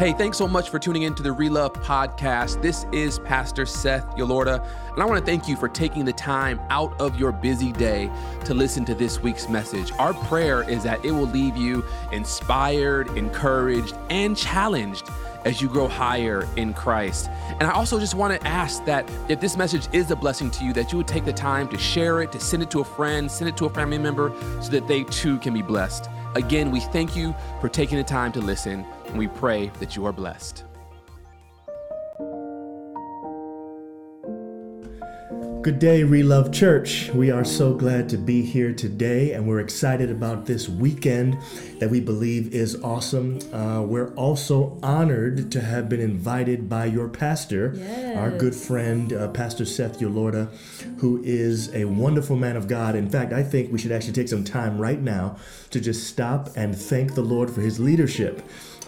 Hey, thanks so much for tuning in to the Relove podcast. This is Pastor Seth Yolorda, and I want to thank you for taking the time out of your busy day to listen to this week's message. Our prayer is that it will leave you inspired, encouraged, and challenged as you grow higher in Christ. And I also just want to ask that if this message is a blessing to you, that you would take the time to share it, to send it to a friend, send it to a family member, so that they too can be blessed. Again, we thank you for taking the time to listen, we pray that you are blessed. Good day, Relove Church. We are so glad to be here today, and we're excited about this weekend that we believe is awesome. Uh, we're also honored to have been invited by your pastor, Yes. our good friend, uh, Pastor Seth Yolorda, who is a wonderful man of God. In fact, I think we should actually take some time right now to just stop and thank the Lord for his leadership.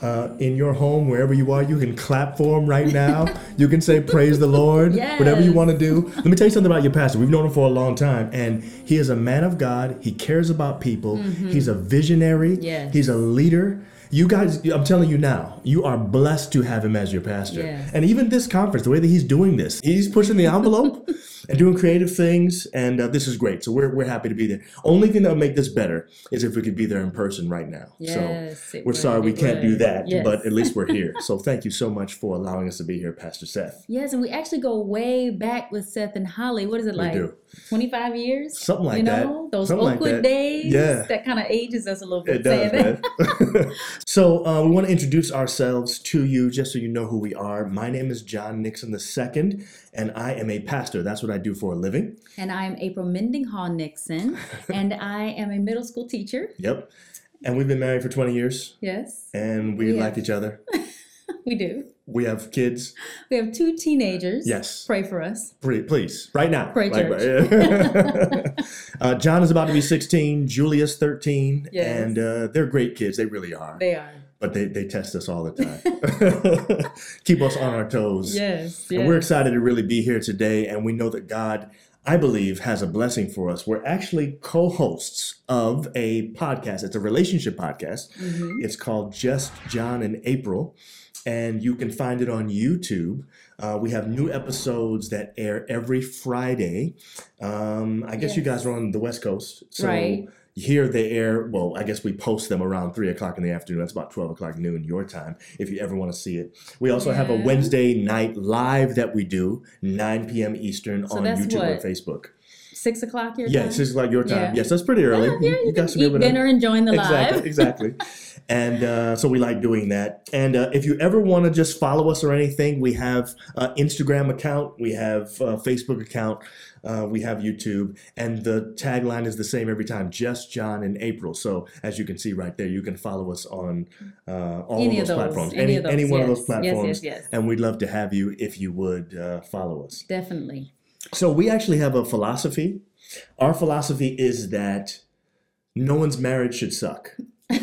Uh, in your home, wherever you are, you can clap for him right now. you can say, Praise the Lord, whatever you want to do. Let me tell you something about your pastor. We've known him for a long time, and he is a man of God. He cares about people. He's a visionary. Yes. He's a leader. You guys, I'm telling you now, you are blessed to have him as your pastor. Yes. And even this conference, the way that he's doing this, he's pushing the envelope and doing creative things, and uh, this is great. So we're, we're happy to be there. Only thing that would make this better is if we could be there in person right now. Yes, so we're would, sorry we can't do that, Yes. but at least we're here. So thank you so much for allowing us to be here, Pastor Seth. Yes, and we actually go way back with Seth and Holly. What is it like? do. 25 years? Something like you that. know, those Something like Oakwood that. days. Yeah. That kind of ages us a little bit. It does, man. so uh, we want to introduce ourselves to you, just so you know who we are. My name is John Nixon II, and I am a pastor. That's what I do for a living. And I'm April Mendinghall Nixon, and I am a middle school teacher. Yep. And we've been married for 20 years, Yes, and we like each other. we do. We have kids. We have two teenagers. Yes. Pray for us. Please, please right now. Pray Like, church. uh, John is about to be 16. Julia's 13. Yes. And uh, they're great kids. They really are. They are. But they, they test us all the time. Keep us on our toes. Yes. And we're excited to really be here today, and we know that God, I believe, has a blessing for us. We're actually co hosts of a podcast. It's a relationship podcast. Mhm. It's called Just John and April, and you can find it on YouTube. Uh, we have new episodes that air every Friday. Um, I guess you guys are on the West Coast. So Right. here they air, well, I guess we post them around 3 o'clock in the afternoon. That's about 12 o'clock noon your time if you ever want to see it. We also have a Wednesday night live that we do, 9 p.m. Eastern So on YouTube or what? Facebook. Six o'clock your Yeah, time? 6 o'clock your time. Yeah. Yes, that's pretty early. Yeah, yeah, you, guys can should be eat able to- dinner and join the exactly, live. exactly. And uh, so we like doing that. And uh, if you ever want to just follow us or anything, we have uh, Instagram account, we have uh, Facebook account, uh, we have YouTube, and the tagline is the same every time: just John and April. So as you can see right there, you can follow us on uh, all Any of of those, those, platforms, any any of those, any one of yes. those Yes, yes, platforms. yes. And we'd love to have you if you would uh, follow us. Definitely. So we actually have a philosophy. Our philosophy is that no one's marriage should suck.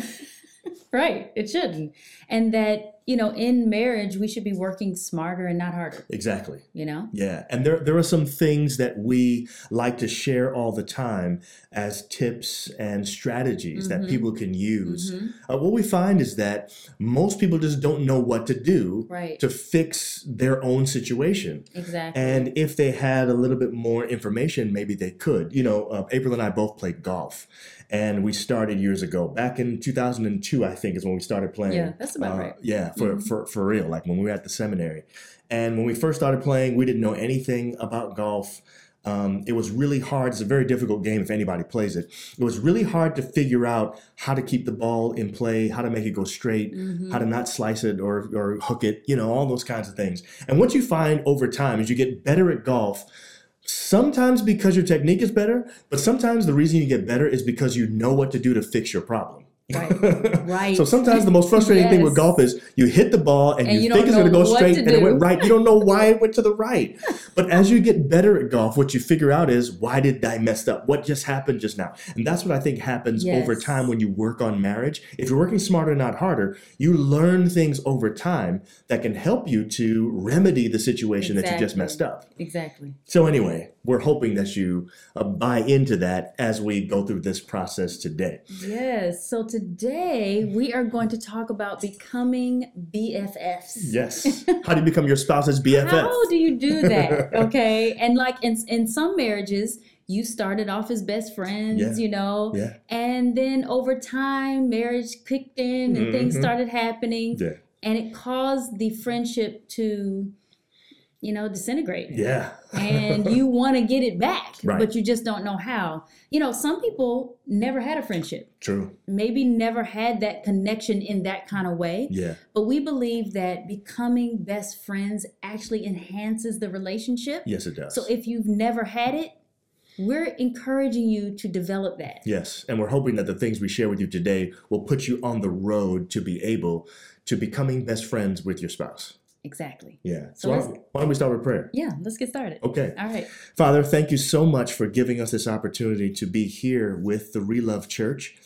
Right. It shouldn't. And that, you know, in marriage, we should be working smarter and not harder, Exactly. you know? Yeah, and there there are some things that we like to share all the time as tips and strategies that Mhm. people can use. Mhm. Uh, what we find is that most people just don't know what to do Right. to fix their own situation. Exactly. And if they had a little bit more information, maybe they could. You know, uh, April and I both played golf, and we started years ago. Back in 2002, I think, is when we started playing. Yeah, that's about Uh, right. Yeah, for, Mhm. for, for real, like when we were at the seminary. And when we first started playing, we didn't know anything about golf. Um, it was really hard. It's a very difficult game if anybody plays it. It was really hard to figure out how to keep the ball in play, how to make it go straight, Mhm. how to not slice it or, or hook it, you know, all those kinds of things. And what you find over time is you get better at golf, sometimes because your technique is better, but sometimes the reason you get better is because you know what to do to fix your problem. Right. Right. So sometimes the most frustrating thing with golf is you hit the ball and, And you, you think it's going to go straight to and it went right. You don't know why it went to the right. But as you get better at golf, what you figure out is why did I mess up? What just happened just now? And that's what I think happens over time when you work on marriage. If you're working smarter, not harder, you learn things over time that can help you to remedy the situation that you just messed up. exactly. So anyway, we're hoping that you uh, buy into that as we go through this process today. Yes. So today we are going to talk about becoming BFFs. Yes. How do you become your spouse's BFF? How do you do that? Okay. and like in in some marriages, you started off as best friends, Yeah. you know, Yeah. and then over time, marriage kicked in and things Mhm. started happening, Yeah. and it caused the friendship to, you know, disintegrate. Yeah. and you want to get it back, Right. but you just don't know how. You know, some people never had a friendship, True. maybe never had that connection in that kind of way. Yeah. But we believe that becoming best friends actually enhances the relationship. Yes, it does. So if you've never had it, we're encouraging you to develop that. Yes, and we're hoping that the things we share with you today will put you on the road to be able to becoming best friends with your spouse. Exactly. Yeah. So So, why, don't- why don't we start with prayer? Yeah, let's get started. Okay. All right. Father, thank you so much for giving us this opportunity to be here with the Relove Church.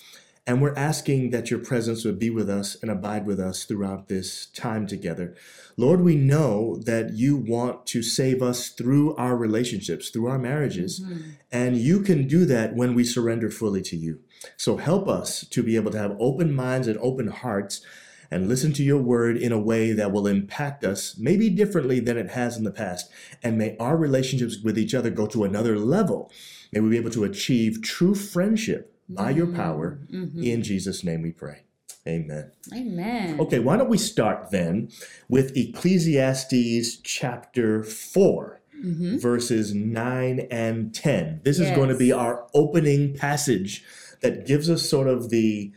And we're asking that your presence would be with us and abide with us throughout this time together. Lord, we know that you want to save us through our relationships, through our marriages, Mhm. and you can do that when we surrender fully to you. So help us to be able to have open minds and open hearts and listen to your word in a way that will impact us, maybe differently than it has in the past. And may our relationships with each other go to another level. May we be able to achieve true friendship by your power. Mhm. In Jesus' name we pray. Amen. Amen. Okay, why don't we start then with Ecclesiastes chapter 4 Mhm. verses 9 and 10. This is going to be our opening passage that gives us sort of the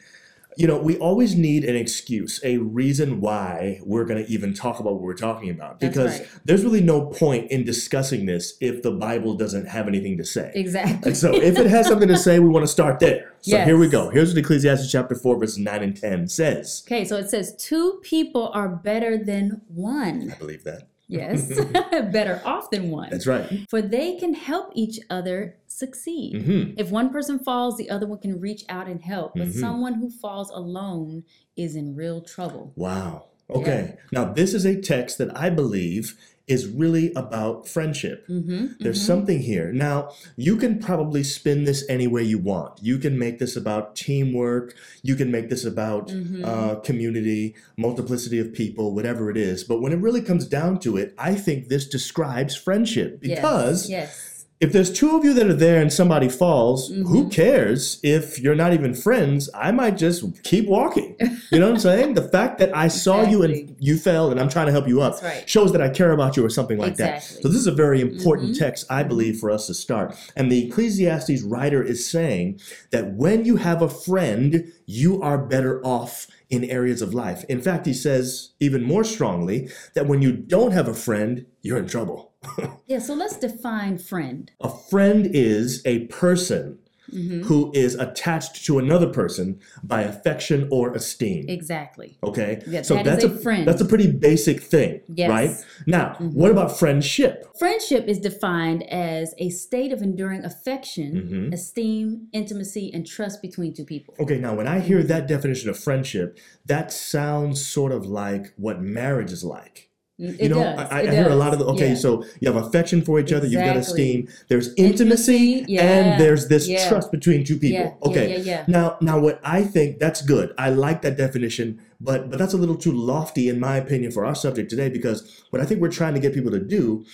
you know, we always need an excuse, a reason why we're going to even talk about what we're talking about. Because right. there's really no point in discussing this if the Bible doesn't have anything to say. Exactly. And so if it has something to say, we want to start there. So Yes. here we go. Here's what Ecclesiastes chapter 4, verses 9 and 10 says. Okay, so it says two people are better than one. I believe that. Yes, better off than one. That's right. For they can help each other succeed. hmm If one person falls, the other one can reach out and help. But Mhm. someone who falls alone is in real trouble. Wow. Okay. Now, this is a text that I believe is really about friendship. Mm-hmm. There's something here. Now, you can probably spin this any way you want. You can make this about teamwork. You can make this about Mhm. uh, community, multiplicity of people, whatever it is. But when it really comes down to it, I think this describes friendship because yes, if there's two of you that are there and somebody falls, who Mhm. cares if you're not even friends? I might just keep walking. You know what I'm saying? The fact that I saw you and you fell and I'm trying to help you up right. shows that I care about you or something like Exactly. that. So this is a very important Mhm. text, I believe, for us to start. And the Ecclesiastes writer is saying that when you have a friend, you are better off in areas of life. In fact, he says even more strongly that when you don't have a friend, you're in trouble. yeah. So let's define friend. A friend is a person Mhm. who is attached to another person by affection or esteem. Exactly. Okay, Yeah, so that that's is a a friend. That's a pretty basic thing, Yes. right? Now, Mhm. what about friendship? Friendship is defined as a state of enduring affection, Mhm. esteem, intimacy, and trust between two people. Okay, now when I hear that definition of friendship, that sounds sort of like what marriage is like. It You know, does. I, I hear a lot of the, okay, Yeah. so you have affection for each other, exactly. you've got esteem, there's intimacy, yeah, and there's this yeah. trust between two people. Okay. yeah, yeah. Now, now what I think that's good. I like that definition, but but that's a little too lofty in my opinion for our subject today because what I think we're trying to get people to do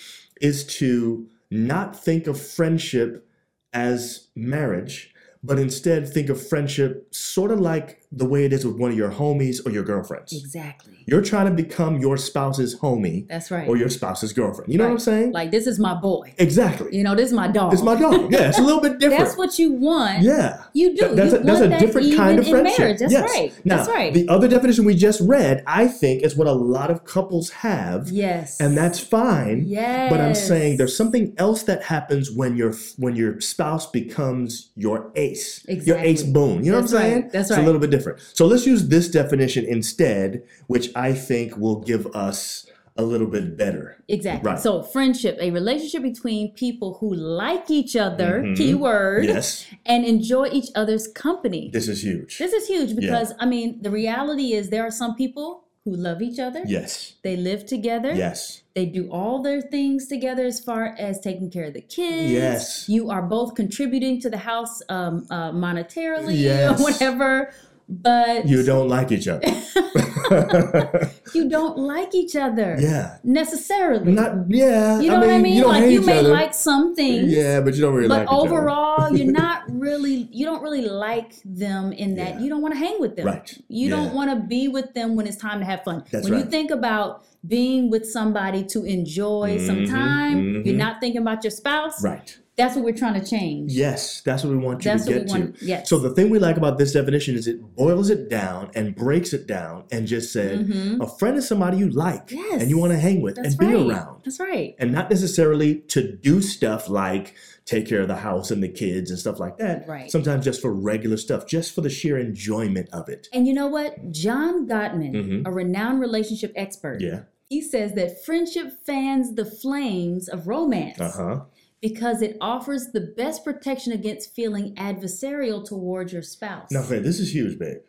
is to not think of friendship as marriage, but instead think of friendship sort of like the way it is with one of your homies or your girlfriends. Exactly. You're trying to become your spouse's homie That's right. or your spouse's girlfriend. You know what I'm saying? like this is my boy. exactly. You know, this is my dog. It's my dog. Yeah, it's a little bit different. That's what you want. yeah. You do. Th- That's you a, that's a different kind of in friendship. marriage. That's yes. right. Now, That's right. the other definition we just read, I think, is what a lot of couples have, yes. and that's fine. yes. But I'm saying there's something else that happens when your when your spouse becomes your ace, your ace boon. You know That's what I'm right. saying? That's right. It's a little bit different. So let's use this definition instead, which I think will give us a little bit better. Exactly. Right. So friendship, a relationship between people who like each other, Mhm. keyword, Yes, and enjoy each other's company. this is huge. This is huge because I mean the reality is there are some people who love each other. Yes. They live together. Yes. They do all their things together as far as taking care of the kids. Yes. You are both contributing to the house um, uh, monetarily Yes. or whatever, but You don't like each other. you don't like each other yeah. necessarily. Not yeah. you know I mean, what I mean? You like you may other. like some things. Yeah, but you don't really but like overall, you're not really you don't really like them in that Yeah. you don't want to hang with them. Right. You Yeah. don't want to be with them when it's time to have fun. That's when you think about being with somebody to enjoy some Mhm, time, you're mhm. not thinking about your spouse. Right. That's what we're trying to change. Yes, that's what we want you That's to get to. Yes. So the thing we like about this definition is it boils it down and breaks it down and just said Mhm. a friend is somebody you like Yes. and you want to hang with That's and be around. That's right. And not necessarily to do stuff like take care of the house and the kids and stuff like that. Right. Sometimes just for regular stuff, just for the sheer enjoyment of it. And you know what? John Gottman, Mhm. a renowned relationship expert, Yeah. he says that friendship fans the flames of romance. Uh huh. Because it offers the best protection against feeling adversarial towards your spouse. Now, okay, this is huge, babe.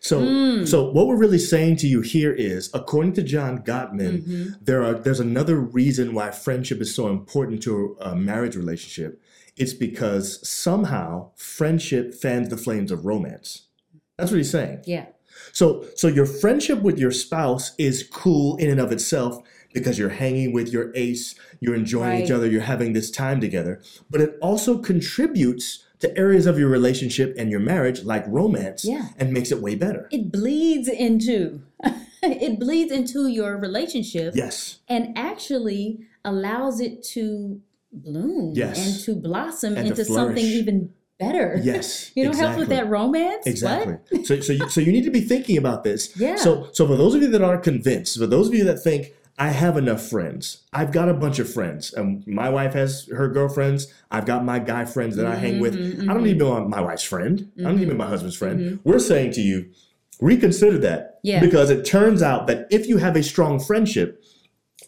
So, Mm. so what we're really saying to you here is, according to John Gottman, Mhm. there are there's another reason why friendship is so important to a marriage relationship. It's because somehow friendship fans the flames of romance. That's what he's saying. Yeah. So, so your friendship with your spouse is cool in and of itself because you're hanging with your ace, you're enjoying each other, you're having this time together. But it also contributes to areas of your relationship and your marriage, like romance, Yeah. and makes it way better. It bleeds into it bleeds into your relationship Yes. and actually allows it to bloom Yes. and to blossom And to into something even better. Yes. You know, helps with that romance. Exactly. So, so, you, so you need to be thinking about this. Yeah. So, so for those of you that aren't convinced, for those of you that think I have enough friends, I've got a bunch of friends, and my wife has her girlfriends. I've got my guy friends that I hang with. Mhm, I don't mhm. need to be my wife's friend. I don't need to be my husband's friend. mhm. We're saying to you, reconsider that. Yeah. Because it turns out that if you have a strong friendship,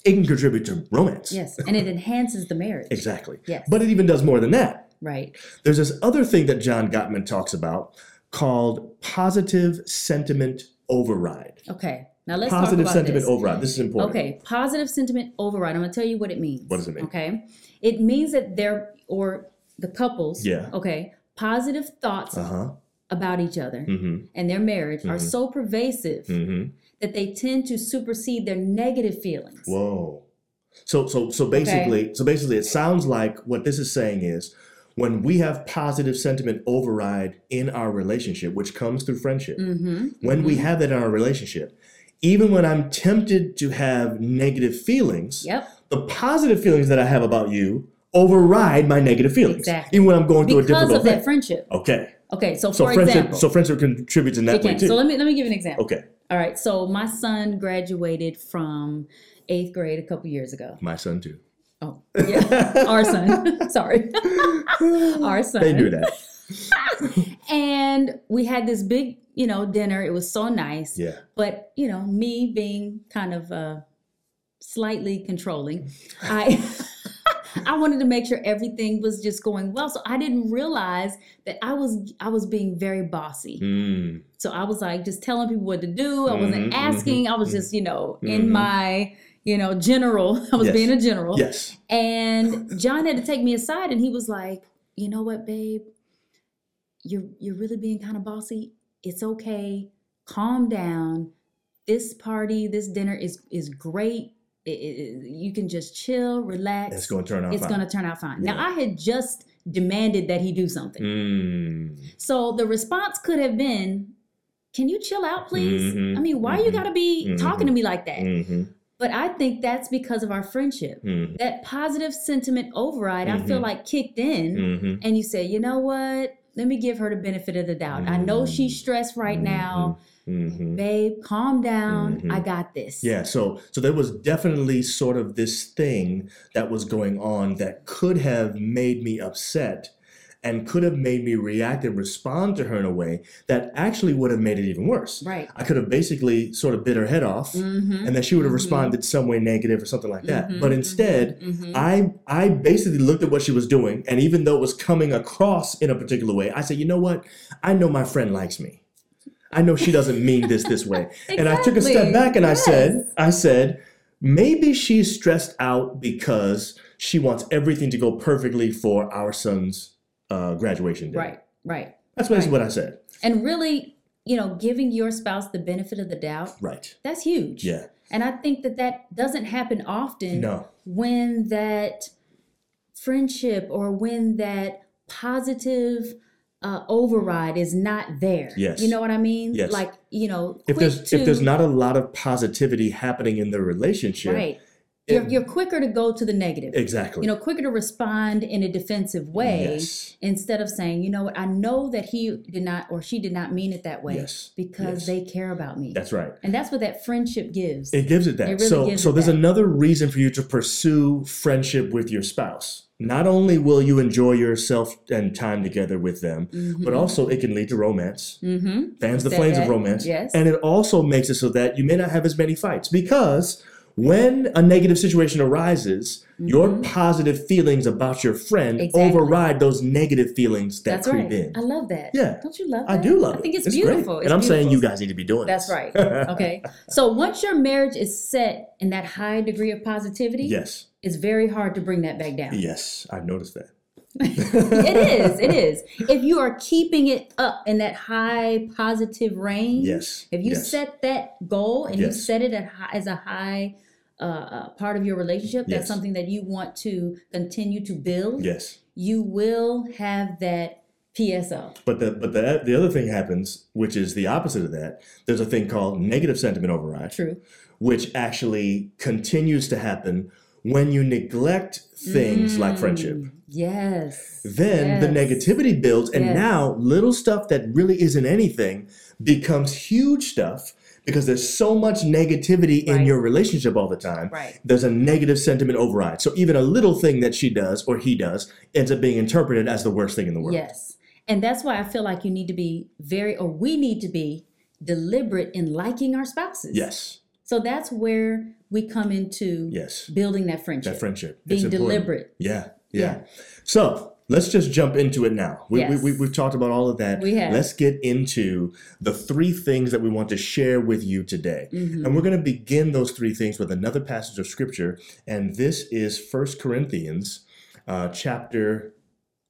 it can contribute to romance. Yes, and it enhances the marriage. Exactly. Yes. But it even does more than that. Right. There's this other thing that John Gottman talks about called positive sentiment override. Okay. Now let's positive talk about sentiment this. override. This is important. Okay, positive sentiment override. I'm gonna tell you what it means. What does it mean? Okay, it means that they're or the couples. Yeah. Okay, positive thoughts Uh huh. about each other Mm and their marriage are Mhm. so pervasive hmm. Mm hmm. that they tend to supersede their negative feelings. Whoa. So so so basically so basically it sounds like what this is saying is when we have positive sentiment override in our relationship, which comes through friendship, Mm-hmm. when we have that in our relationship, even when I'm tempted to have negative feelings, Yep. the positive feelings that I have about you override my negative feelings. Exactly. Even when I'm going through a Because difficult of that thing. friendship. Okay. Okay, so, So for friendship example, so friendship contributes in that way too. So let me let me give you an example. okay. All right. So my son graduated from eighth grade a couple years ago. My son too. Oh, yeah, our son. Sorry, our son. They do that. And we had this big, you know, dinner. It was so nice. Yeah. But, you know, me being kind of uh, slightly controlling, I I wanted to make sure everything was just going well. So I didn't realize that I was I was being very bossy. Mm. So I was like just telling people what to do. I wasn't asking. I was mhm, just, you know, in mhm. my, you know, general. I was Yes. being a general. Yes. And John had to take me aside and he was like, "You know what, babe? You're you're really being kind of bossy. It's okay. Calm down. This party, this dinner is is great. It, it- you can just chill, relax. It's going to turn out It's fine. going to turn out fine." Now, I had just demanded that he do something. Mm. So the response could have been, "Can you chill out, please? Mhm, I mean, why you mhm, got to be talking to me like that?" hmm But I think that's because of our friendship hmm that positive sentiment override I feel Mhm. like kicked in hmm and you say, you know what? Let me give her the benefit of the doubt. I know she's mm-hmm. stressed right mm-hmm. now. hmm Babe, calm down. I mm-hmm. got this. Yeah, so so there was definitely sort of this thing that was going on that could have made me upset and could have made me react and respond to her in a way that actually would have made it even worse. Right. I could have basically sort of bit her head off Mm-hmm. and then she would have Mhm. responded some way negative or something like that. Mhm, But instead, Mhm. I I basically looked at what she was doing, and even though it was coming across in a particular way, I said, you know what? I know my friend likes me. I know she doesn't mean this this way. exactly. And I took a step back and I said, I said, maybe she's stressed out because she wants everything to go perfectly for our son's uh, graduation day. Right, right. That's basically Right. what I said. And really, you know, giving your spouse the benefit of the doubt, Right. that's huge. Yeah. And I think that that doesn't happen often No. when that friendship or when that positive uh, override is not there. Yes. You know what I mean? Yes. Like, you know, If there's to, if there's not a lot of positivity happening in the relationship, right. You're, you're quicker to go to the negative. exactly. You know, quicker to respond in a defensive way Yes. instead of saying, you know what, I know that he did not or she did not mean it that way Yes. because Yes. they care about me. That's right. and that's what that friendship gives. It gives it that. It really so so there's that. another reason for you to pursue friendship with your spouse. Not only will you enjoy yourself and time together with them, but also it can lead to romance. mm-hmm. Fans the flames of romance. yes. And it also makes it so that you may not have as many fights because when a negative situation arises, your positive feelings about your friend Mm-hmm. Exactly. override those negative feelings that That's creep right. in. I love that. Yeah. Don't you love it? I do love I it. I think it's, great. beautiful. It's And I'm saying you guys need to be doing That's this. right. Okay. So once your marriage is set in that high degree of positivity, yes. it's very hard to bring that back down. Yes. I've noticed that. It is. It is. If you are keeping it up in that high positive range, Yes. if you Yes. set that goal and you set it at high, as a high uh, uh, part of your relationship, Yes. that's something that you want to continue to build. Yes. You will have that PSO. But the but the the other thing happens, which is the opposite of that. There's a thing called negative sentiment override, True. which actually continues to happen when you neglect things like friendship. Mm, Yes. Then the negativity builds, and Yes. now little stuff that really isn't anything becomes huge stuff because there's so much negativity in your relationship all the time. Right. There's a negative sentiment override. So even a little thing that she does or he does ends up being interpreted as the worst thing in the world. Yes. And that's why I feel like you need to be very, or we need to be deliberate in liking our spouses. Yes. So that's where we come into Yes. building that friendship. That friendship. Being It's deliberate. Yeah, yeah. Yeah. So let's just jump into it now. We, Yes. we, we, we've talked about all of that. We have. Let's get into the three things that we want to share with you today. Mhm. And we're going to begin those three things with another passage of scripture. And this is First Corinthians uh, chapter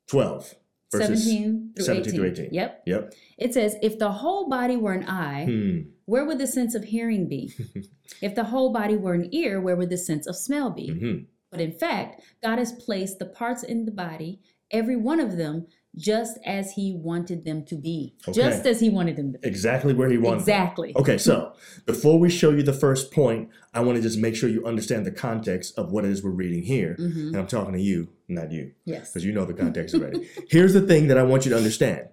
12, verses 17 through 17 18. through 18. Yep. Yep. It says, if the whole body were an eye, Hmm. Where would the sense of hearing be? if the whole body were an ear, where would the sense of smell be? Mhm. But in fact, God has placed the parts in the body, every one of them, just as He wanted them to be. Okay. Just as He wanted them to be. Exactly where he wanted. them. Exactly. Okay, so before we show you the first point, I want to just make sure you understand the context of what it is we're reading here. Mhm. And I'm talking to you, not you, Yes. because you know the context already. Here's the thing that I want you to understand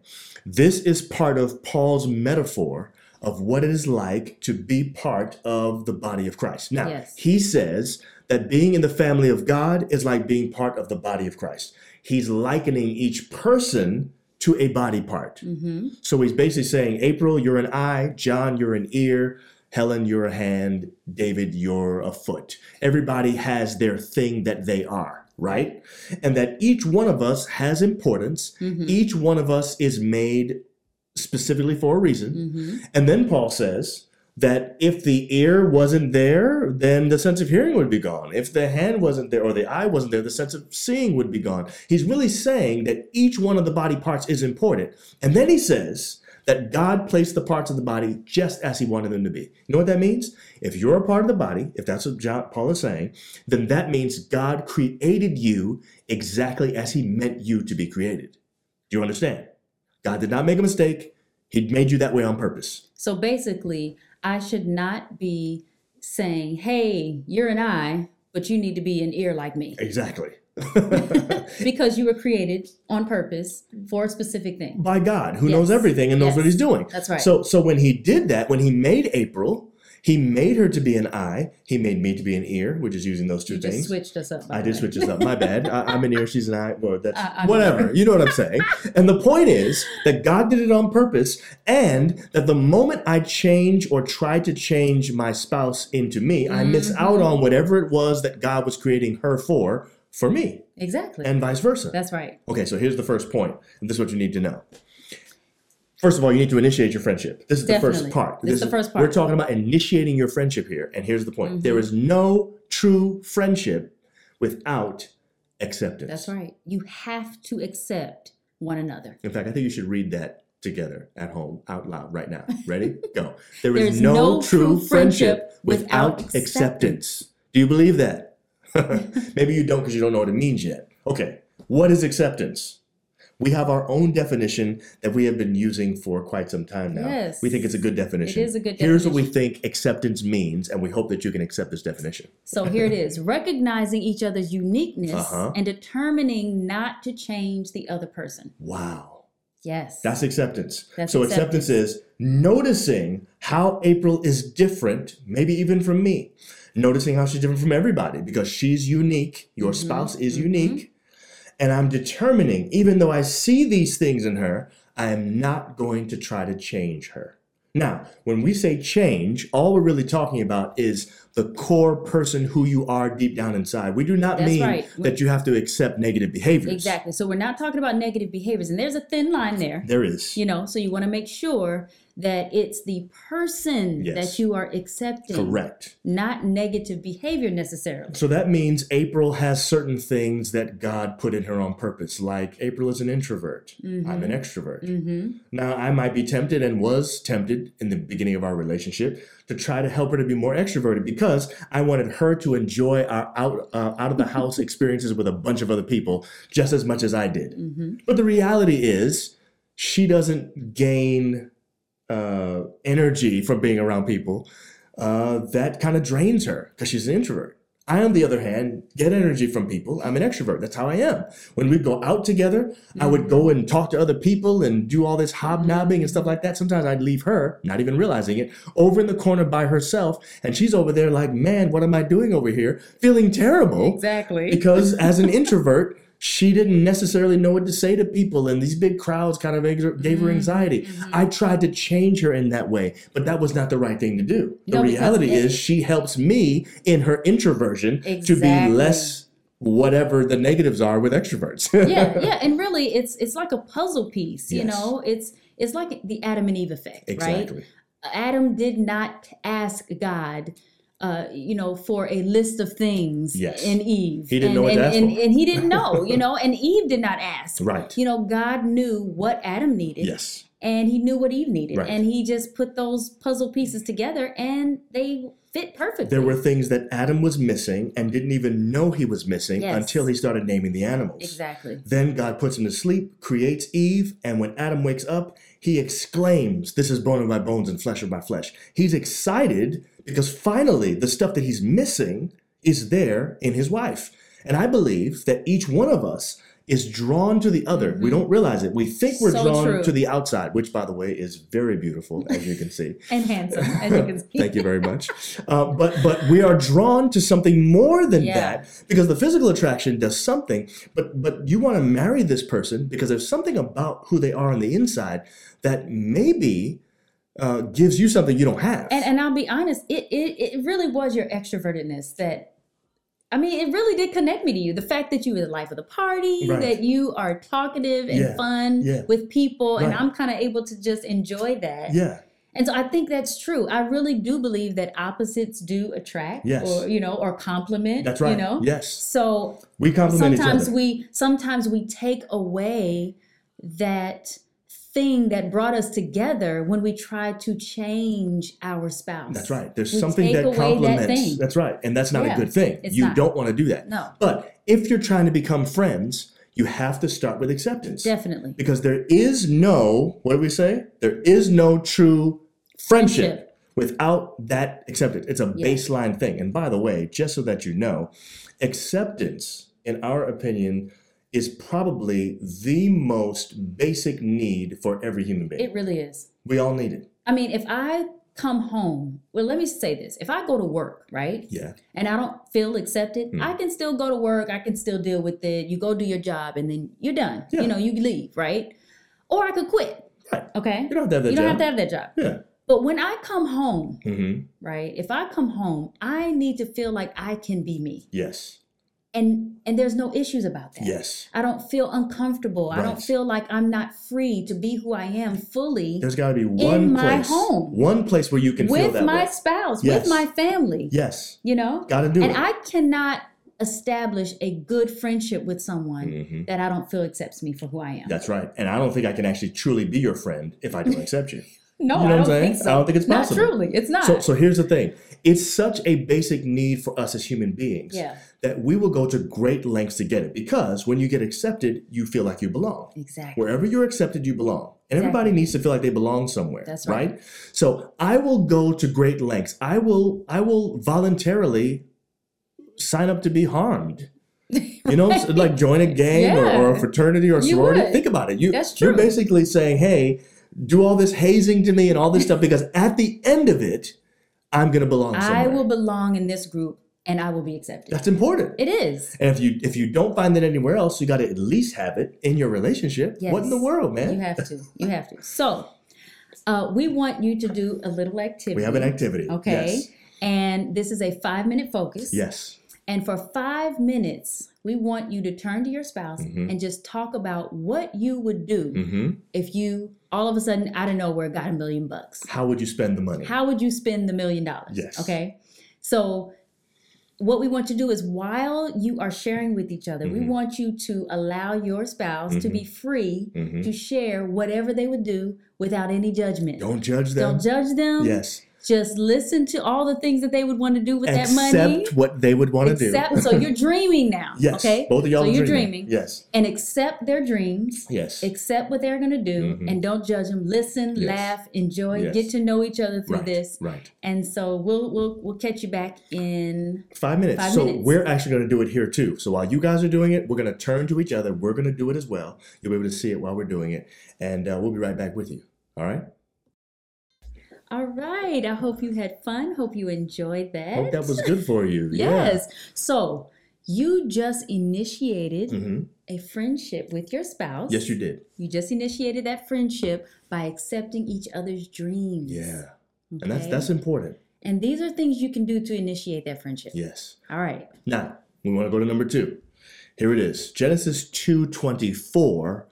this is part of Paul's metaphor of what it is like to be part of the body of Christ. Now, Yes. he says that being in the family of God is like being part of the body of Christ. He's likening each person to a body part. Mm-hmm. So he's basically saying, April, you're an eye, John, you're an ear, Helen, you're a hand, David, you're a foot. Everybody has their thing that they are, right? And that each one of us has importance. Mm-hmm. Each one of us is made specifically for a reason. Mm-hmm. And then Paul says that if the ear wasn't there, then the sense of hearing would be gone. If the hand wasn't there or the eye wasn't there, the sense of seeing would be gone. He's really saying that each one of the body parts is important. And then he says that God placed the parts of the body just as he wanted them to be. You know what that means? If you're a part of the body, if that's what John, Paul is saying, then that means God created you exactly as he meant you to be created. Do you understand? God did not make a mistake. He made you that way on purpose. So basically, I should not be saying, hey, you're an eye, but you need to be an ear like me. Exactly. Because you were created on purpose for a specific thing. By God, who knows everything and knows Yes. what he's doing. That's right. So so when he did that, when he made April, he made her to be an eye. He made me to be an ear, which is using those two You just things. switched us up. I the did way. switch this up. My bad. I, I'm an ear. She's an eye. Well, that's I'm whatever. You know what I'm saying. And the point is that God did it on purpose, and that the moment I change or try to change my spouse into me, I miss Mm-hmm. out on whatever it was that God was creating her for for me, Exactly. and vice versa. That's right. Okay, so here's the first point. This is what you need to know. First of all, you need to initiate your friendship. This is the first part. This is the first part. We're talking about initiating your friendship here. And here's the point Mhm. there is no true friendship without acceptance. That's right. You have to accept one another. In fact, I think you should read that together at home out loud right now. Ready? Go. There's no, no true friendship friendship without without acceptance. Do you believe that? Maybe you don't because you don't know what it means yet. Okay. What is acceptance? We have our own definition that we have been using for quite some time now. Yes. We think it's a good definition. is a good Here's what we think acceptance means, and we hope that you can accept this definition. So here it is recognizing each other's uniqueness Uh-huh. and determining not to change the other person. Wow. Yes. That's acceptance. That's so acceptance. is noticing how April is different, maybe even from me. Noticing how she's different from everybody because she's unique. Your Mhm, spouse is mhm. unique. And I'm determining, even though I see these things in her, I am not going to try to change her. Now, when we say change, all we're really talking about is the core person who you are deep down inside. We do not That's mean right. that you have to accept negative behaviors. exactly. So we're not talking about negative behaviors, and there's a thin line there. There is. You know, so you want to make sure that it's the person Yes. that you are accepting, Correct. not negative behavior necessarily. So that means April has certain things that God put in her on purpose, like April is an introvert. I'm an extrovert. Mm-hmm. Now, I might be tempted and was tempted in the beginning of our relationship to try to help her to be more extroverted because I wanted her to enjoy our out, uh, out of the house experiences with a bunch of other people just as much as I did. Mm-hmm. But the reality is, she doesn't gain uh, energy from being around people. Uh, that kind of drains her because she's an introvert. I, on the other hand, get energy from people. I'm an extrovert. That's how I am. When we go out together, I would go and talk to other people and do all this hobnobbing and stuff like that. Sometimes I'd leave her, not even realizing it, over in the corner by herself. And she's over there like, man, what am I doing over here? Feeling terrible Exactly. because as an introvert, she didn't necessarily know what to say to people, and these big crowds kind of gave her mm-hmm. anxiety. Mm-hmm. I tried to change her in that way, but that was not the right thing to do. The No, reality it- is, she helps me in her introversion to be less whatever the negatives are with extroverts. yeah, yeah, and really, it's it's like a puzzle piece. You Yes. know, it's it's like the Adam and Eve effect, right? Adam did not ask God, uh, you know, for a list of things Yes. in Eve. He didn't and, know what and, to ask and, for. and he didn't know, you know, and Eve did not ask. Right. You know, God knew what Adam needed. Yes. And he knew what Eve needed. Right. And he just put those puzzle pieces together and they fit perfectly. There were things that Adam was missing and didn't even know he was missing Yes. until he started naming the animals. Exactly. Then God puts him to sleep, creates Eve, and when Adam wakes up, he exclaims, This is bone of my bones and flesh of my flesh. He's excited because finally the stuff that he's missing is there in his wife. And I believe that each one of us is drawn to the other. We don't realize it. We think we're Mm-hmm. So drawn true. to the outside, which, by the way, is very beautiful, as you can see. And handsome, as you can see. Thank you very much. Uh, but but we are drawn to something more than Yeah. that because the physical attraction does something. But but you want to marry this person because there's something about who they are on the inside that maybe uh, gives you something you don't have. And and I'll be honest, it, it it really was your extrovertedness that I mean, it really did connect me to you. The fact that you were the life of the party, Right. that you are talkative and Yeah, fun yeah. with people, and I'm kind of able to just enjoy that. yeah, And so I think that's true. I really do believe that opposites do attract, Yes. or you know, or complement. that's right. You know, Yes, so we complement each sometimes other. we sometimes we take away that thing that brought us together when we try to change our spouse. that's right. There's We something that away that complements. that's right, and that's not Yeah, a good thing. You not. don't want to do that. No, But if you're trying to become friends, you have to start with acceptance. definitely. Because there is no, what do we say? There is no true friendship, Friendship. without that acceptance. It's a Yeah. baseline thing. And by the way, just so that you know, acceptance, in our opinion, is probably the most basic need for every human being. It really is. we all need it. I mean, if I come home, well, let me say this: if I go to work, right, Yeah. and I don't feel accepted, Hmm. I can still go to work. I can still deal with it. You go do your job, and then you're done. Yeah. You know, you leave, right? Or I could quit. Right. Okay. You don't have to have that You don't job. have to have that job. Yeah. But when I come home, hmm right? If I come home, I need to feel like I can be me. Yes. And and there's no issues about that. Yes. I don't feel uncomfortable. I don't feel like I'm not free to be who I am fully There's got to be one my place, home. one place where you can feel with my way. spouse, Yes. with my family. Yes, You know? got to do and it. I cannot establish a good friendship with someone Mhm. that I don't feel accepts me for who I am. That's right. And I don't think I can actually truly be your friend if I don't accept you. No, You know I what I'm don't saying? think so. I don't think it's Not truly. It's not. So, so here's the thing. It's such a basic need for us as human beings yeah, that we will go to great lengths to get it because when you get accepted, you feel like you belong. exactly. Wherever you're accepted, you belong. And everybody needs to feel like they belong somewhere. That's right. right. So I will go to great lengths. I will I will voluntarily sign up to be harmed. You know, so like join a gang or, or a fraternity or sorority. Think about it. You, That's You're basically saying, hey, do all this hazing to me and all this stuff because at the end of it, I'm going to belong somewhere. I will belong in this group and I will be accepted. That's important. it is. and if you if you don't find it anywhere else, you got to at least have it in your relationship. What in the world, man? You have to. You have to. So, uh, we want you to do a little activity. we have an activity. Okay. Yes. And this is a five minute focus. Yes. And for five minutes, we want you to turn to your spouse Mhm. and just talk about what you would do hmm if you all of a sudden out of nowhere got a million bucks. How would you spend the money? How would you spend the million dollars? Yes. Okay. So, what we want to do is while you are sharing with each other, we Mhm. want you to allow your spouse to be free Mhm. to share whatever they would do without any judgment. Don't judge them. Don't judge them. Yes. Just listen to all the things that they would want to do with that money. Accept what they would want to do. So you're dreaming now. yes. Okay. Both of y'all so you're dreaming. dreaming. Yes. And accept their dreams. Yes. Accept what they're going to do Mhm. and don't judge them. Listen, Yes. laugh, enjoy, Yes. get to know each other through right. this. Right. And so we'll we'll we'll catch you back in Five minutes. Five so minutes. we're actually going to do it here too. So while you guys are doing it, we're going to turn to each other. We're going to do it as well. You'll be able to see it while we're doing it, and uh, we'll be right back with you. All right. All right. I hope you had fun. Hope you enjoyed that. Hope that was good for you. yes. So you just initiated Yeah. hmm a friendship with your spouse. Yes, you did. You just initiated that friendship by accepting each other's dreams. Yeah. And that's that's important. And these are things you can do to initiate that friendship. Yes. All right. Now we want to go to number two. Here it is. Genesis two twenty four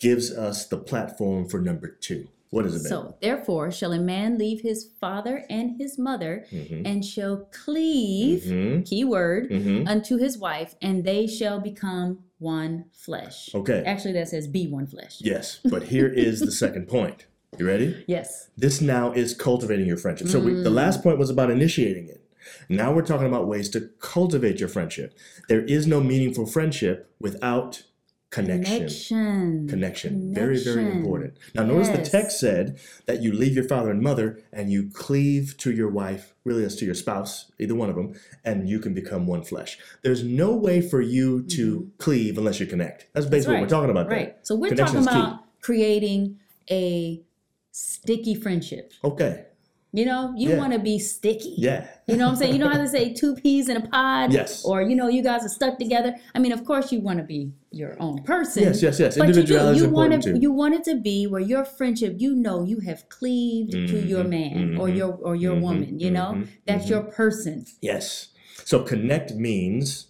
gives us the platform for number two. What is it? So, therefore, shall a man leave his father and his mother, Mhm. and shall cleave, Mhm. key word, Mhm. unto his wife, and they shall become one flesh. Okay. Actually, that says be one flesh. Yes, but here is the second point. You ready? Yes. This now is cultivating your friendship. So we, Mm. the last point was about initiating it. Now we're talking about ways to cultivate your friendship. There is no meaningful friendship without connection. Connection. Connection. Very, very important. Now, notice the text said that you leave your father and mother and you cleave to your wife, really, as to your spouse, either one of them, and you can become one flesh. There's no way for you to cleave unless you connect. That's basically what right. we're talking about Mm-hmm. Right. there. So, we're Connection talking key. about creating a sticky friendship. Okay. You know, you Yeah. want to be sticky. Yeah. You know what I'm saying? You know how they say two peas in a pod? Yes. Or, you know, you guys are stuck together. I mean, of course, you want to be your own person. Yes, yes, yes. But you do. Individuality is You want important it. too. You want it to be where your friendship, you know, you have cleaved to your man or mhm, your or your mhm, woman. You know, mhm, that's mhm. your person. Yes. So connect means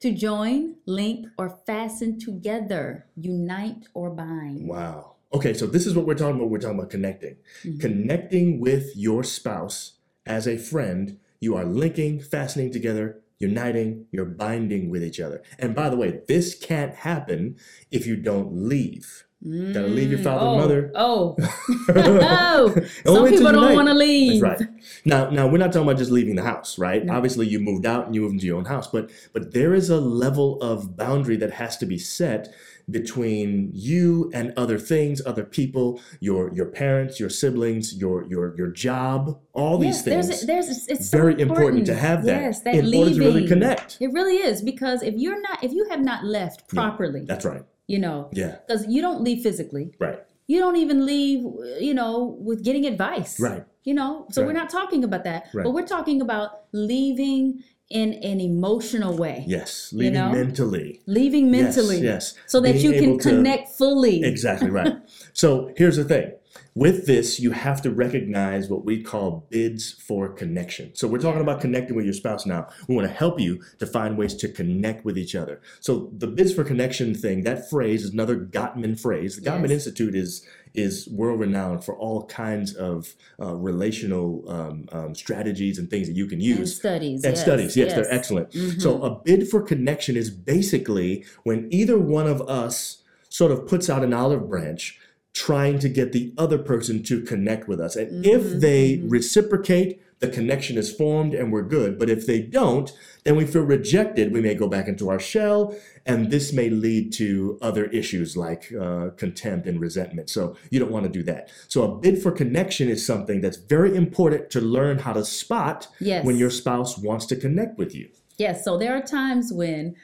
To join, link, or fasten together, unite or bind. wow. Okay, so this is what we're talking about. We're talking about connecting. Mhm. Connecting with your spouse as a friend, you are linking, fastening together, uniting, you're binding with each other. And by the way, this can't happen if you don't leave. Gotta leave your Mm, father and oh, mother. Oh, oh. some people don't want to leave. That's right. Now, now we're not talking about just leaving the house, right? No. Obviously, you moved out and you moved into your own house, but but there is a level of boundary that has to be set between you and other things, other people, your your parents, your siblings, your your your job, all these Yes, things. There's, there's, it's so very important. to have that Yes, that in leaving. order to really connect. It really is because if you're not, if you have not left Yeah. properly, That's right. you know, Yeah. because you don't leave physically, Right. you don't even leave, you know, with getting advice, Right. You know, so we're not talking about that, Right. but we're talking about leaving in an emotional way, Yes. You Leaving know? mentally. leaving mentally, Yes. yes. so that Being you can able to- connect fully. Exactly right. so here's the thing. With this, you have to recognize what we call bids for connection. So we're talking about connecting with your spouse now. We want to help you to find ways to connect with each other. So the bids for connection thing, that phrase is another Gottman phrase. The Gottman Yes. Institute is is world renowned for all kinds of uh, relational um, um, strategies and things that you can And use. studies. And yes, studies, yes, yes. they're excellent. Mhm. So a bid for connection is basically when either one of us sort of puts out an olive branch trying to get the other person to connect with us. And if Mhm, they mhm. reciprocate, the connection is formed and we're good. But if they don't, then we feel rejected. We may go back into our shell, and this may lead to other issues like uh, contempt and resentment. So you don't want to do that. So a bid for connection is something that's very important to learn how to spot Yes. when your spouse wants to connect with you. Yes. So there are times when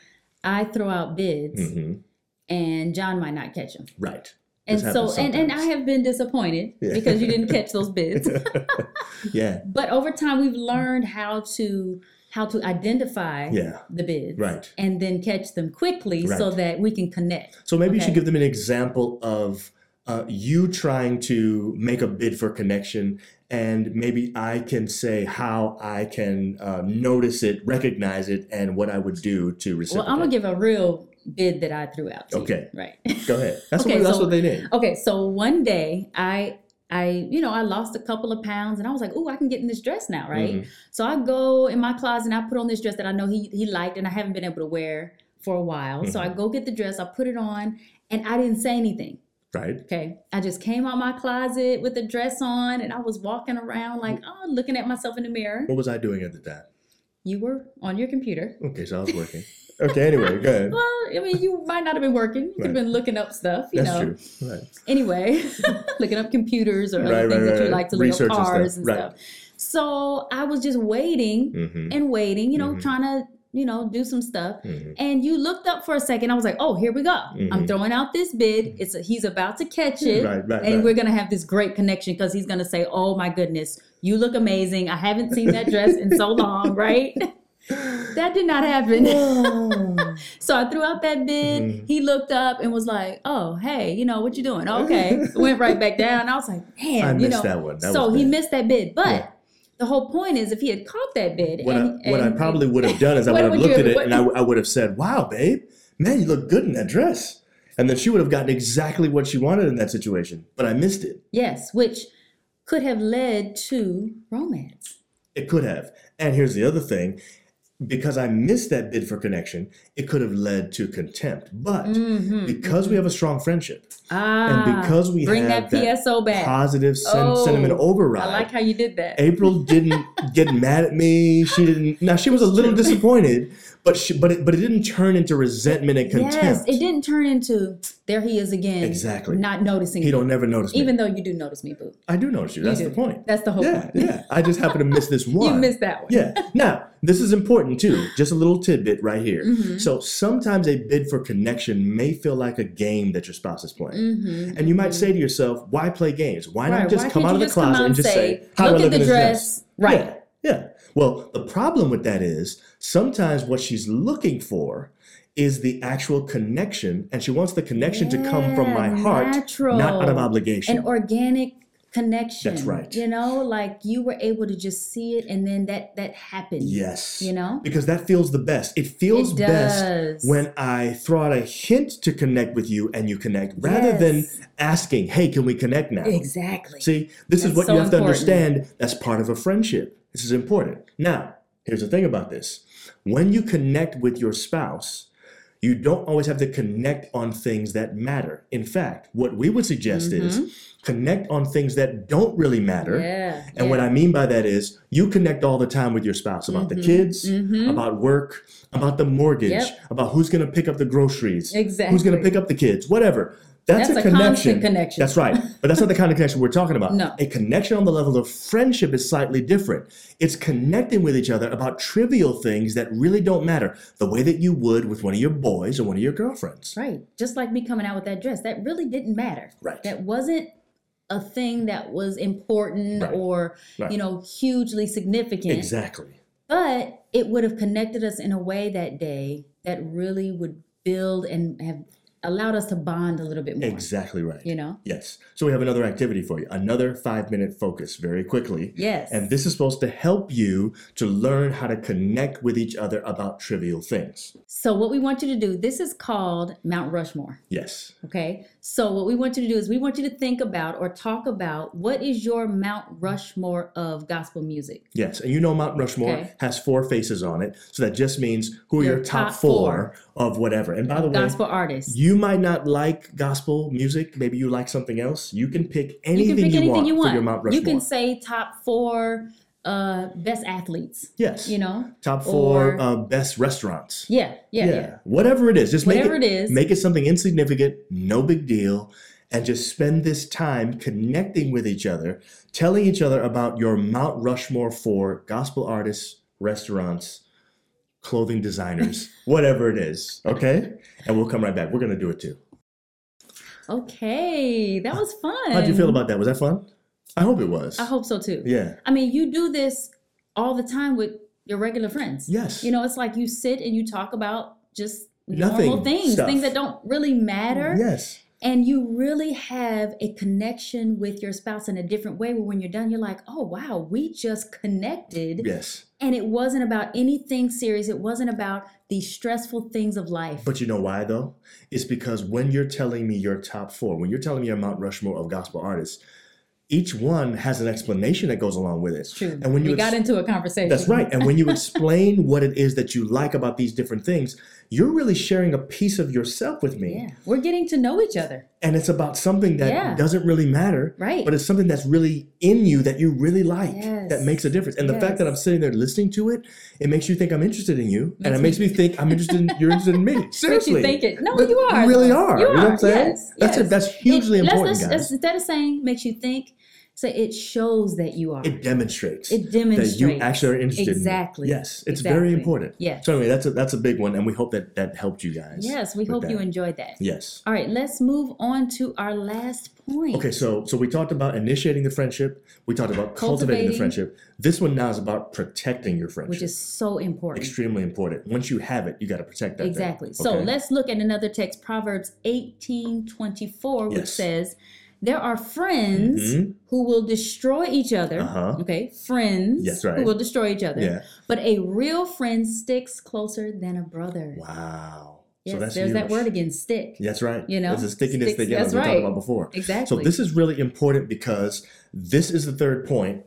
I throw out bids hmm and John might not catch them. Right. And so, and, and I have been disappointed Yeah. because you didn't catch those bids. yeah. but over time, we've learned how to how to identify Yeah. the bids Right. and then catch them quickly so that we can connect. So maybe you should give them an example of uh, you trying to make a bid for connection, and maybe I can say how I can uh, notice it, recognize it, and what I would do to receive. Well. I'm gonna give a real bid that I threw out. To you, Okay. right. Go ahead. That's, Okay, what, that's so- what they did. Okay, so one day I I you know I lost a couple of pounds and I was like, oh, I can get in this dress now, right? Mhm. So I go in my closet and I put on this dress that I know he he liked and I haven't been able to wear for a while. So I Mm-hmm. go get the dress, I put it on, and I didn't say anything. Right. Okay, I just came out my closet with the dress on and I was walking around like, oh, looking at myself in the mirror. What was I doing at the time? You were on your computer. Okay, so I was working. Okay, anyway, go ahead. Well, I mean, you might not have been working. You could have been looking up stuff, you That's know. true. Right. anyway, looking up computers or other Right, right, things that you like to look Research up and cars stuff. and stuff. So I was just waiting hmm and waiting, you know, Mhm. trying to, you know, do some stuff. hmm And you looked up for a second. I was like, oh, here we go. I'm Mhm. throwing out this bid. It's a, he's about to catch it. Right, right, and right. we're gonna have this great connection because he's gonna say, "Oh my goodness, you look amazing. I haven't seen that dress in so long, right?" that did not happen. so I threw out that bid. Mhm. He looked up and was like, "Oh, hey, you know what you doing?" Okay, went right back down. I was like, "Man, I you know." that one. That so he missed that bid, but. Yeah. The whole point is, if he had caught that bid, What, and, I, what I probably would have done is I would have looked at it and I would have said, "Wow, babe, man, you look good in that dress," and then she would have gotten exactly what she wanted in that situation. But I missed it. yes, which could have led to romance. It could have. And here's the other thing: because I missed that bid for connection, it could have led to contempt. But Mhm, because we have a strong friendship Ah, and because we bring have that PSO back. positive sen- Oh, sentiment override, I like how you did that. April didn't get mad at me. She didn't. Now she was a little disappointed, but she, but it, but it didn't turn into resentment and contempt. Yes, it didn't turn into there he is again. Exactly. Not noticing He me. don't never notice me. Even though you do notice me, boo. I do notice you. You That's do. the point. That's the whole Yeah, point. yeah. I just happen to miss this one. You missed that one. Yeah. Now, this is important too. Just a little tidbit right here. Mhm. So sometimes a bid for connection may feel like a game that your spouse is playing. Mhm, And you might mhm. say to yourself, why play games? Why Right, not just why come out of the closet and just say, how look do I at the dress. Right. Yeah, yeah. Well, the problem with that is sometimes what she's looking for is the actual connection, and she wants the connection to come from my heart, natural. not out of obligation. An organic connection. That's right. You know, like you were able to just see it and then that that happened. yes. You know? Because that feels the best. It feels It best when I throw out a hint to connect with you and you connect rather than asking, hey, can we connect now? Exactly. See, this is what so you have to understand. That's part of a friendship. This is important. Now, here's the thing about this when you connect with your spouse, you don't always have to connect on things that matter. In fact, what we would suggest is connect on things that don't really matter. Mm-hmm. Yeah. And what. I mean by that is you connect all the time with your spouse about the Mhm, kids, mhm. about work, about the mortgage, Yep. about who's going to pick up the groceries, Exactly. who's going to pick up the kids, whatever. That's, That's a, a connection. connection. That's right. But that's not the kind of connection we're talking about. No. A connection on the level of friendship is slightly different. It's connecting with each other about trivial things that really don't matter, the way that you would with one of your boys or one of your girlfriends. Right. Just like me coming out with that dress. That really didn't matter. Right. That wasn't a thing that was important Right. or, Right. you know, hugely significant. Exactly. But it would have connected us in a way that day that really would build and have allowed us to bond a little bit more. Exactly right. You know? Yes. So we have another activity for you. Another five minute focus very quickly. Yes. And this is supposed to help you to learn how to connect with each other about trivial things. so what we want you to do, this is called Mount Rushmore. Yes. Okay. So what we want you to do is we want you to think about or talk about what is your Mount Rushmore of gospel music. Yes. And you know Mount Rushmore Okay. has four faces on it. So that just means who are Your your, top, top four, of whatever. And by the way, Gospel artists. you might not like gospel music. Maybe you like something else. You can pick you anything can pick you, anything want you want. for your Mount Rushmore. You can say top four uh best athletes. yes. You know? top four or- uh, best restaurants. Yeah, yeah, yeah. Whatever it is, just Whatever make it is. Make it something insignificant, no big deal, and just spend this time connecting with each other, telling each other about your Mount Rushmore for gospel artists, restaurants, clothing designers, whatever it is. Okay? And we'll come right back. We're going to do it too. Okay, that was fun. How'd you feel about that? Was that fun? I hope it was. I hope so too. Yeah. I mean, you do this all the time with your regular friends. Yes. You know, it's like you sit and you talk about just Nothing normal things, stuff. things that don't really matter. Yes. And you really have a connection with your spouse in a different way where when you're done, you're like, oh, wow, we just connected. Yes. And it wasn't about anything serious. It wasn't about the stressful things of life. But you know why though? It's because when you're telling me your top four, when you're telling me your Mount Rushmore of gospel artists, each one has an explanation that goes along with it. it's true. And when you we got into a conversation. That's right. And when you explain what it is that you like about these different things, you're really sharing a piece of yourself with me. Yeah. We're getting to know each other. And it's about something that Yeah. doesn't really matter, Right. but it's something that's really in you that you really like Yes. that makes a difference. And the fact that I'm sitting there listening to it, it makes you think I'm interested in you, and it makes me- think I'm interested in you're interested in me. Seriously. Makes you think it. No, But you are. You really are. You You know what I'm are. saying? Yes. That's yes. it. That's hugely It- important, guys. let's- Instead of saying makes you think, say it shows that you are. It demonstrates. It demonstrates that you actually are interested exactly. in. Yes, it's very important. Yes. So anyway, that's a that's a big one, and we hope that that helped you guys. Yes, we hope you enjoyed that. Yes. All right, let's move on to our last point. Okay, so so we talked about initiating the friendship. We talked about cultivating, the friendship. This one now is about protecting your friendship. Which is so important. extremely important. Once you have it, you got to protect that. Exactly. So let's look at another text, Proverbs 18 24, which Yes. says, There are friends Mhm. who will destroy each other. Uh-huh. Okay, friends Yes, right. who will destroy each other. Yeah. But a real friend sticks closer than a brother. Wow. Yes, so that's there's that word again, stick. That's right. You know, there's a stickiness sticks- thing again, that's we talked right. about before. Exactly. So this is really important because this is the third point.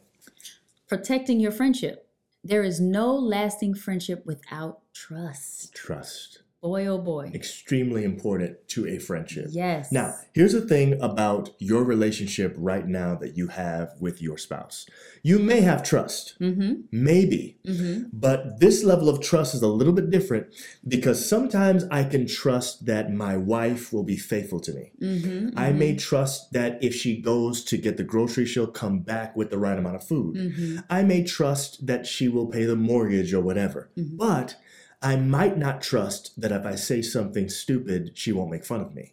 Protecting your friendship. There is no lasting friendship without trust. Trust. Boy, oh boy. Extremely important to a friendship. Yes. Now, here's the thing about your relationship right now that you have with your spouse. You may have trust, Mm-hmm. maybe, Mm-hmm. but this level of trust is a little bit different because sometimes I can trust that my wife will be faithful to me. Mm-hmm. I may trust that if she goes to get the groceries, she'll come back with the right amount of food. Mm-hmm. I may trust that she will pay the mortgage or whatever. Mhm. But I might not trust that if I say something stupid, she won't make fun of me.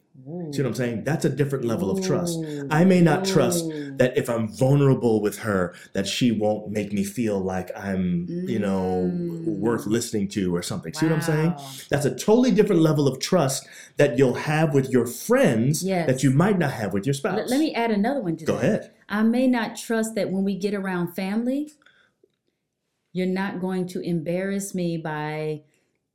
See what I'm saying? That's a different level of trust. I may not trust that if I'm vulnerable with her, that she won't make me feel like I'm, you know, Mm. worth listening to or something. See what I'm saying? That's a totally different level of trust that you'll have with your friends Yes. that you might not have with your spouse. Let, let me add another one to Go that. ahead. I may not trust that when we get around family, you're not going to embarrass me by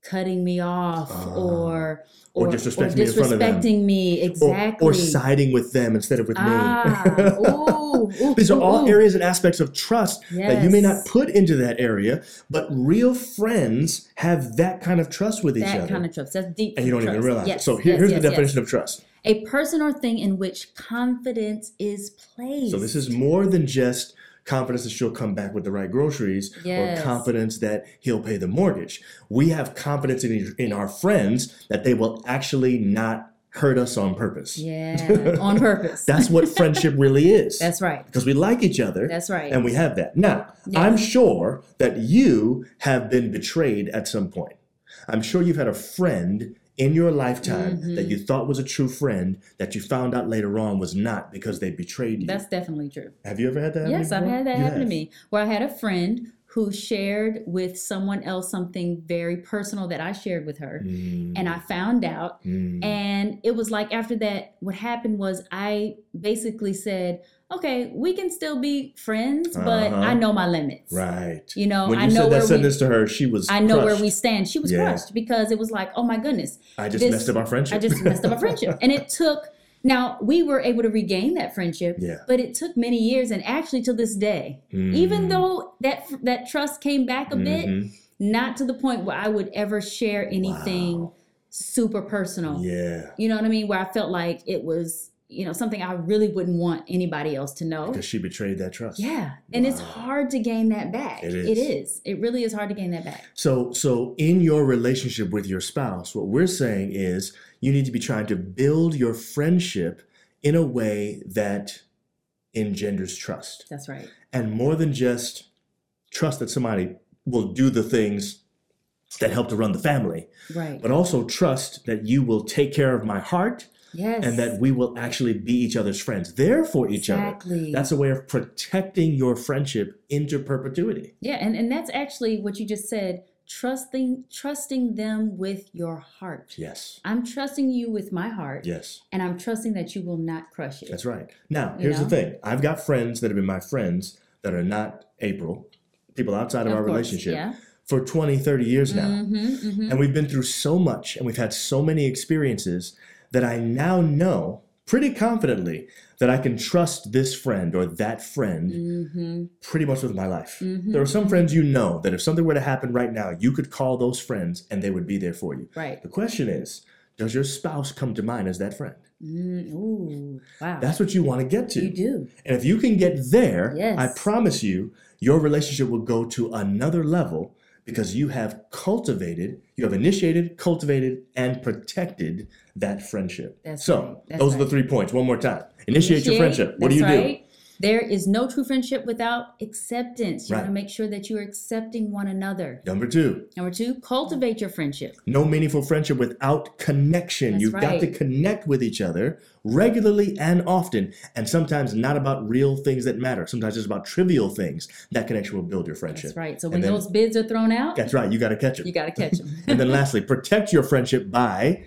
cutting me off Ah. or Or disrespect me in front of them. disrespecting me Or, exactly. or siding with them instead of with ah, me. ooh, ooh, These are all ooh. areas and aspects of trust that you may not put into that area, but real friends have that kind of trust with each other that kind of trust. That's deep. and you don't trust. even realize Yes, it. So here- yes, here's yes, the yes. definition of trust. A person or thing in which confidence is placed. So this is more than just confidence that she'll come back with the right groceries Yes. or confidence that he'll pay the mortgage. We have confidence in, in our friends that they will actually not hurt us on purpose. yeah, on purpose. That's what friendship really is. That's right. because we like each other. That's right. And we have that. Now, Yes. I'm sure that you have been betrayed at some point. I'm sure you've had a friend in your lifetime Mm-hmm. that you thought was a true friend that you found out later on was not because they betrayed you. That's definitely true. have you ever had that happen Yes, I've had that You happen to me. Where I had a friend who shared with someone else something very personal that I shared with her. Mm, And I found out. mm, And it was like after that, what happened was I basically said, okay, we can still be friends, but Uh-huh. I know my limits. right. You know, when I you know said that we, sentence to her, she was. I know where we stand. She was Yeah. crushed because it was like, oh my goodness, I just this- messed up our friendship. I just messed up a friendship. And it took, now we were able to regain that friendship, Yeah. but it took many years. And actually to this day, even Mm, though that, that trust came back a bit, mhm. not to the point where I would ever share anything Wow. super personal. Yeah. You know what I mean? Where I felt like it was, you know, something I really wouldn't want anybody else to know. Because she betrayed that trust. Yeah. And it's hard to gain that back. It It is. is. It really is hard to gain that back. So, so in your relationship with your spouse, what we're saying is you need to be trying to build your friendship in a way that engenders trust. That's right. And more than just trust that somebody will do the things that help to run the family, Right. but also trust that you will take care of my heart Yes. and that we will actually be each other's friends. There for each other. That's a way of protecting your friendship into perpetuity. Yeah, and, and that's actually what you just said, trusting trusting them with your heart. Yes. I'm trusting you with my heart Yes. and I'm trusting that you will not crush it. That's right. Now, You here's know? the thing. I've got friends that have been my friends that are not April, people outside of, our course, relationship, Yeah. for 20, 30 years now. Mm-hmm, mm-hmm. And we've been through so much and we've had so many experiences that I now know pretty confidently that I can trust this friend or that friend Mm-hmm. pretty much with my life. Mhm. There are some friends you know that if something were to happen right now, you could call those friends and they would be there for you. Right. The question is, does your spouse come to mind as that friend? Mm, ooh, wow. That's what you want to get to. you do. And if you can get there, Yes. I promise you, your relationship will go to another level because you have cultivated, you have initiated, cultivated, and protected that friendship. That's so, right. Those are the three points. One more time. Initiate, your friendship. What do you that's do? There is no true friendship without acceptance. You Right. want to make sure that you are accepting one another. Number two, Number two, cultivate your friendship. no meaningful friendship without connection. That's You've got to connect with each other regularly and often, and sometimes not about real things that matter. Sometimes it's about trivial things. That connection will build your friendship. That's right. So And when then- those bids are thrown out, That's right. You got to catch them. you got to catch them. and then lastly, protect your friendship by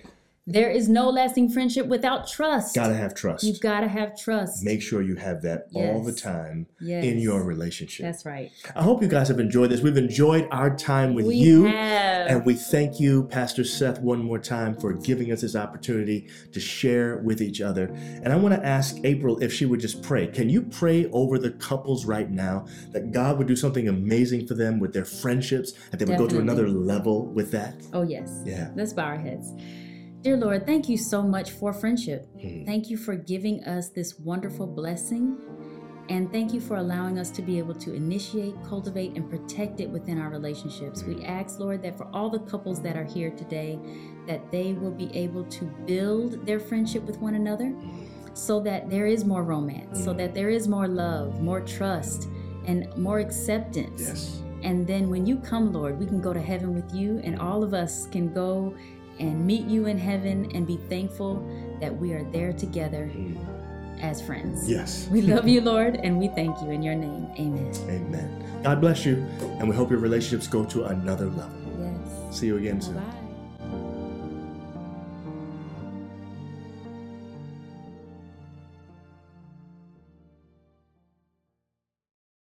there is no lasting friendship without trust. gotta have trust. You've got to have trust. Make sure you have that all the time yes. in your relationship. That's right. I hope you guys have enjoyed this. We've enjoyed our time with we you. have. And we thank you, Pastor Seth, one more time for giving us this opportunity to share with each other. And I want to ask April if she would just pray. Can you pray over the couples right now that God would do something amazing for them with their friendships, that they would go to another level with that? oh, yes. Yeah. Let's bow our heads. Dear Lord, thank you so much for friendship. Mhm. Thank you for giving us this wonderful blessing. And thank you for allowing us to be able to initiate, cultivate, and protect it within our relationships. We hmm. ask, Lord, that for all the couples that are here today, that they will be able to build their friendship with one another hmm. so that there is more romance, so that hmm. there is more love, more trust, and more acceptance. Yes. And then when you come, Lord, we can go to heaven with you, and all of us can go and meet you in heaven and be thankful that we are there together mm. as friends. Yes. We love you, Lord, and we thank you in your name. Amen. Amen. God bless you, and we hope your relationships go to another level. Yes. See you again soon. Bye.